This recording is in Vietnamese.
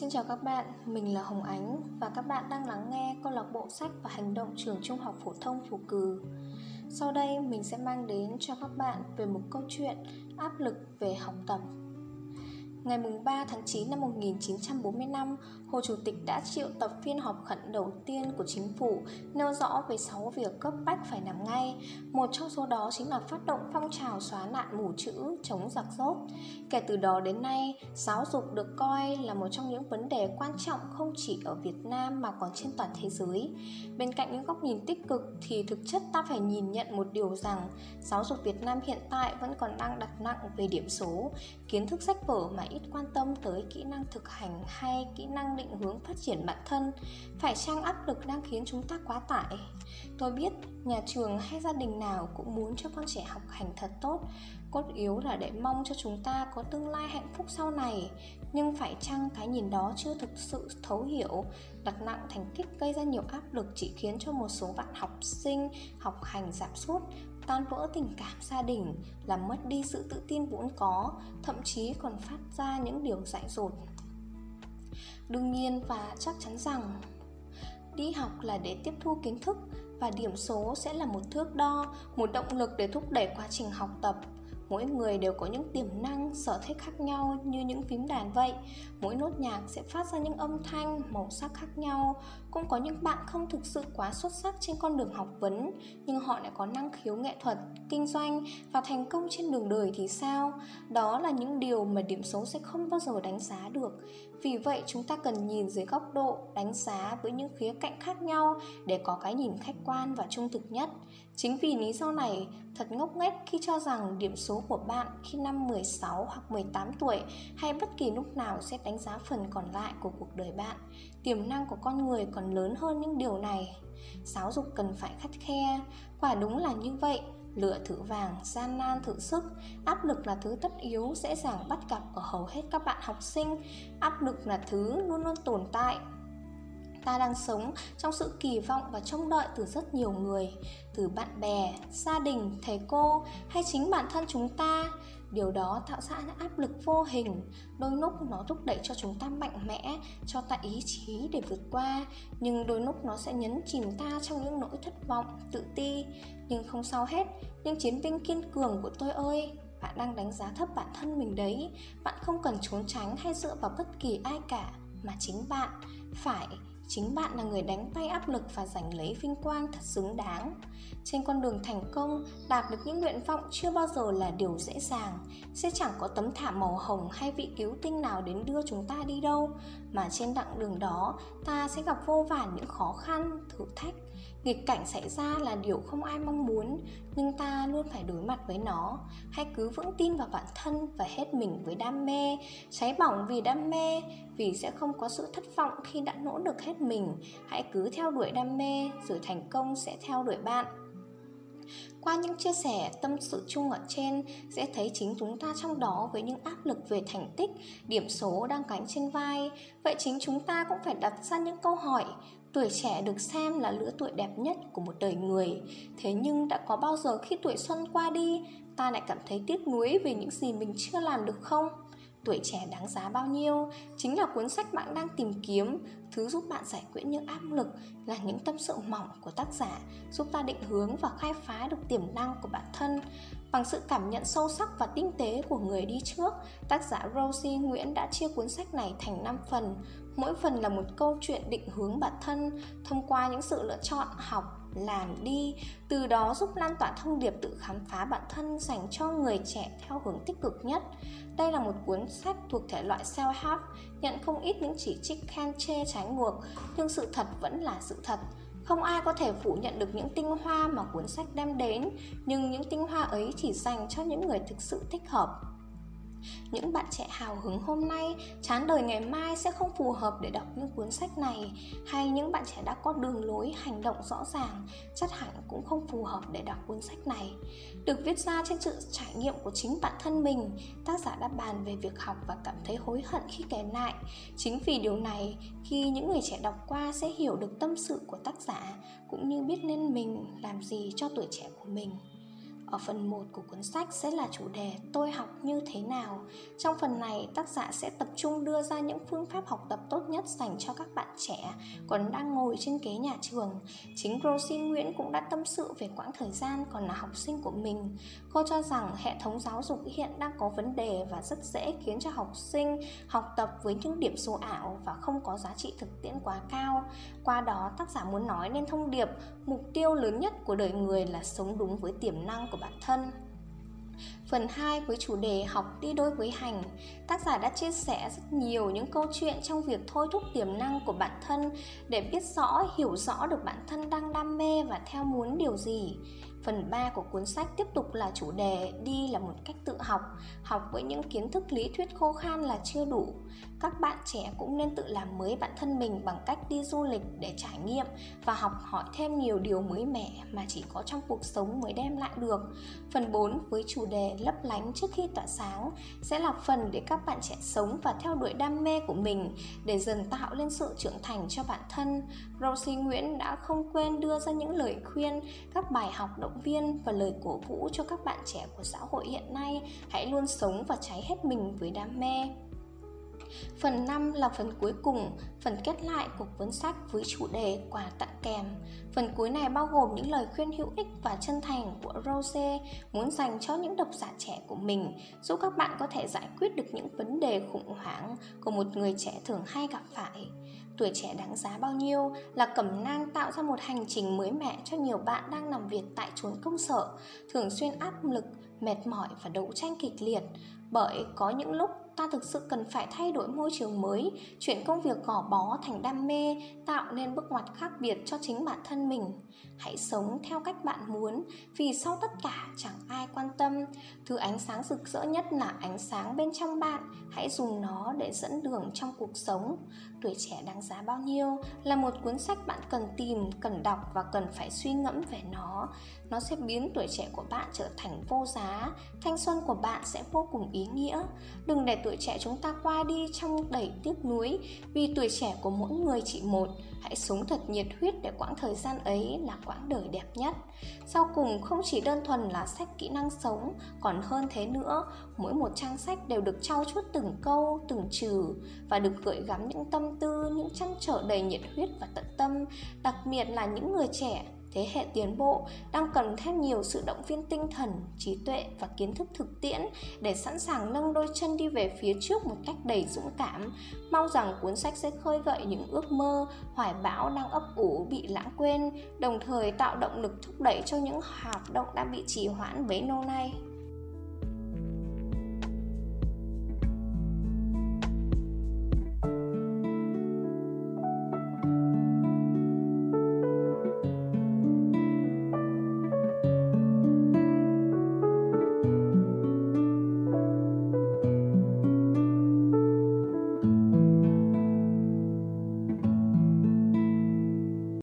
Xin chào các bạn, mình là Hồng Ánh và các bạn đang lắng nghe câu lạc bộ sách và hành động trường Trung học phổ thông Phù cừ. Sau đây mình sẽ mang đến cho các bạn về một câu chuyện áp lực về học tập Ngày 3 tháng 9 năm 1945, Hồ Chủ tịch đã triệu tập phiên họp khẩn đầu tiên của chính phủ nêu rõ về 6 việc cấp bách phải làm ngay. Một trong số đó chính là phát động phong trào xóa nạn mù chữ chống giặc rốt. Kể từ đó đến nay, giáo dục được coi là một trong những vấn đề quan trọng không chỉ ở Việt Nam mà còn trên toàn thế giới. Bên cạnh những góc nhìn tích cực thì thực chất ta phải nhìn nhận một điều rằng giáo dục Việt Nam hiện tại vẫn còn đang đặt nặng về điểm số, kiến thức sách vở mà ít quan tâm tới kỹ năng thực hành hay kỹ năng định hướng phát triển bản thân, phải chăng áp lực đang khiến chúng ta quá tải? Tôi biết nhà trường hay gia đình nào cũng muốn cho con trẻ học hành thật tốt, cốt yếu là để mong cho chúng ta có tương lai hạnh phúc sau này. Nhưng phải chăng cái nhìn đó chưa thực sự thấu hiểu, đặt nặng thành tích gây ra nhiều áp lực chỉ khiến cho một số bạn học sinh học hành giảm sút tan vỡ tình cảm gia đình, làm mất đi sự tự tin vốn có, thậm chí còn phát ra những điều dại dột. Đương nhiên và chắc chắn rằng, đi học là để tiếp thu kiến thức và điểm số sẽ là một thước đo, một động lực để thúc đẩy quá trình học tập mỗi người đều có những tiềm năng, sở thích khác nhau như những phím đàn vậy. Mỗi nốt nhạc sẽ phát ra những âm thanh, màu sắc khác nhau. Cũng có những bạn không thực sự quá xuất sắc trên con đường học vấn, nhưng họ lại có năng khiếu nghệ thuật, kinh doanh và thành công trên đường đời thì sao? Đó là những điều mà điểm số sẽ không bao giờ đánh giá được vì vậy chúng ta cần nhìn dưới góc độ đánh giá với những khía cạnh khác nhau để có cái nhìn khách quan và trung thực nhất chính vì lý do này thật ngốc nghếch khi cho rằng điểm số của bạn khi năm 16 hoặc 18 tuổi hay bất kỳ lúc nào sẽ đánh giá phần còn lại của cuộc đời bạn. Tiềm năng của con người còn lớn hơn những điều này. Giáo dục cần phải khắt khe, quả đúng là như vậy. Lựa thử vàng, gian nan thử sức. Áp lực là thứ tất yếu dễ dàng bắt gặp ở hầu hết các bạn học sinh. Áp lực là thứ luôn luôn tồn tại. Ta đang sống trong sự kỳ vọng và trông đợi từ rất nhiều người từ bạn bè gia đình thầy cô hay chính bản thân chúng ta điều đó tạo ra những áp lực vô hình, đôi lúc nó thúc đẩy cho chúng ta mạnh mẽ, cho ta ý chí để vượt qua. Nhưng đôi lúc nó sẽ nhấn chìm ta trong những nỗi thất vọng, tự ti. Nhưng không sao hết, những chiến binh kiên cường của tôi ơi, bạn đang đánh giá thấp bản thân mình đấy. Bạn không cần trốn tránh hay dựa vào bất kỳ ai cả, mà chính bạn. Phải chính bạn là người đánh bay áp lực và giành lấy vinh quang thật xứng đáng. Trên con đường thành công, đạt được những nguyện vọng chưa bao giờ là điều dễ dàng. Sẽ chẳng có tấm thảm màu hồng hay vị cứu tinh nào đến đưa chúng ta đi đâu. Mà trên đặng đường đó, ta sẽ gặp vô vàn những khó khăn, thử thách nghịch cảnh xảy ra là điều không ai mong muốn, nhưng ta luôn phải đối mặt với nó. Hãy cứ vững tin vào bản thân và hết mình với đam mê. Cháy bỏng vì đam mê, vì sẽ không có sự thất vọng khi đã nỗ lực hết mình. Hãy cứ theo đuổi đam mê, rồi thành công sẽ theo đuổi bạn. Qua những chia sẻ, tâm sự chung ở trên, sẽ thấy chính chúng ta trong đó với những áp lực về thành tích, điểm số đang gánh trên vai. Vậy chính chúng ta cũng phải đặt ra những câu hỏi tuổi trẻ được xem là lứa tuổi đẹp nhất của một đời người. Thế nhưng đã có bao giờ khi tuổi xuân qua đi, ta lại cảm thấy tiếc nuối về những gì mình chưa làm được không? Tuổi trẻ đáng giá bao nhiêu? Chính là cuốn sách bạn đang tìm kiếm thứ giúp bạn giải quyết những áp lực là những tâm sự mỏng của tác giả, giúp ta định hướng và khai phá được tiềm năng của bản thân. Bằng sự cảm nhận sâu sắc và tinh tế của người đi trước, tác giả Rosie Nguyễn đã chia cuốn sách này thành 5 phần. Mỗi phần là một câu chuyện định hướng bản thân thông qua những sự lựa chọn, học làm đi, từ đó giúp lan tỏa thông điệp tự khám phá bản thân dành cho người trẻ theo hướng tích cực nhất. Đây là một cuốn sách thuộc thể loại self-help, nhận không ít những chỉ trích khen chê trái ngược, nhưng sự thật vẫn là sự thật. Không ai có thể phủ nhận được những tinh hoa mà cuốn sách đem đến, nhưng những tinh hoa ấy chỉ dành cho những người thực sự thích hợp những bạn trẻ hào hứng hôm nay, chán đời ngày mai sẽ không phù hợp để đọc những cuốn sách này. Hay những bạn trẻ đã có đường lối, hành động rõ ràng, chắc hẳn cũng không phù hợp để đọc cuốn sách này. Được viết ra trên sự trải nghiệm của chính bản thân mình, tác giả đã bàn về việc học và cảm thấy hối hận khi kể lại. Chính vì điều này, khi những người trẻ đọc qua sẽ hiểu được tâm sự của tác giả, cũng như biết nên mình làm gì cho tuổi trẻ của mình. Ở phần 1 của cuốn sách sẽ là chủ đề Tôi học như thế nào. Trong phần này, tác giả sẽ tập trung đưa ra những phương pháp học tập tốt nhất dành cho các bạn trẻ còn đang ngồi trên ghế nhà trường. Chính Rosie Nguyễn cũng đã tâm sự về quãng thời gian còn là học sinh của mình. Cô cho rằng hệ thống giáo dục hiện đang có vấn đề và rất dễ khiến cho học sinh học tập với những điểm số ảo và không có giá trị thực tiễn quá cao. Qua đó, tác giả muốn nói nên thông điệp mục tiêu lớn nhất của đời người là sống đúng với tiềm năng của bản thân. Phần 2 với chủ đề học đi đôi với hành, tác giả đã chia sẻ rất nhiều những câu chuyện trong việc thôi thúc tiềm năng của bản thân để biết rõ, hiểu rõ được bản thân đang đam mê và theo muốn điều gì. Phần 3 của cuốn sách tiếp tục là chủ đề đi là một cách tự học, học với những kiến thức lý thuyết khô khan là chưa đủ. Các bạn trẻ cũng nên tự làm mới bản thân mình bằng cách đi du lịch để trải nghiệm và học hỏi thêm nhiều điều mới mẻ mà chỉ có trong cuộc sống mới đem lại được. Phần 4 với chủ đề lấp lánh trước khi tỏa sáng sẽ là phần để các bạn trẻ sống và theo đuổi đam mê của mình để dần tạo lên sự trưởng thành cho bản thân. Rosie Nguyễn đã không quên đưa ra những lời khuyên, các bài học động viên và lời cổ vũ cho các bạn trẻ của xã hội hiện nay hãy luôn sống và cháy hết mình với đam mê. Phần 5 là phần cuối cùng, phần kết lại của cuốn sách với chủ đề quà tặng kèm. Phần cuối này bao gồm những lời khuyên hữu ích và chân thành của Rose muốn dành cho những độc giả trẻ của mình, giúp các bạn có thể giải quyết được những vấn đề khủng hoảng của một người trẻ thường hay gặp phải. Tuổi trẻ đáng giá bao nhiêu là cẩm nang tạo ra một hành trình mới mẻ cho nhiều bạn đang làm việc tại chốn công sở, thường xuyên áp lực, mệt mỏi và đấu tranh kịch liệt. Bởi có những lúc ta thực sự cần phải thay đổi môi trường mới, chuyển công việc gò bó thành đam mê, tạo nên bước ngoặt khác biệt cho chính bản thân mình. Hãy sống theo cách bạn muốn, vì sau tất cả chẳng ai quan tâm. Thứ ánh sáng rực rỡ nhất là ánh sáng bên trong bạn, hãy dùng nó để dẫn đường trong cuộc sống. Tuổi trẻ đáng giá bao nhiêu là một cuốn sách bạn cần tìm, cần đọc và cần phải suy ngẫm về nó. Nó sẽ biến tuổi trẻ của bạn trở thành vô giá, thanh xuân của bạn sẽ vô cùng ý nghĩa. Đừng để tuổi trẻ chúng ta qua đi trong đầy tiếc nuối. Vì tuổi trẻ của mỗi người chỉ một, hãy sống thật nhiệt huyết để quãng thời gian ấy là quãng đời đẹp nhất. Sau cùng, không chỉ đơn thuần là sách kỹ năng sống, còn hơn thế nữa, mỗi một trang sách đều được trau chuốt từng câu, từng chữ và được gợi gắm những tâm tư, những chăn trở đầy nhiệt huyết và tận tâm. Đặc biệt là những người trẻ thế hệ tiến bộ đang cần thêm nhiều sự động viên tinh thần, trí tuệ và kiến thức thực tiễn để sẵn sàng nâng đôi chân đi về phía trước một cách đầy dũng cảm. Mong rằng cuốn sách sẽ khơi gợi những ước mơ, hoài bão đang ấp ủ bị lãng quên, đồng thời tạo động lực thúc đẩy cho những hoạt động đang bị trì hoãn bấy lâu nay.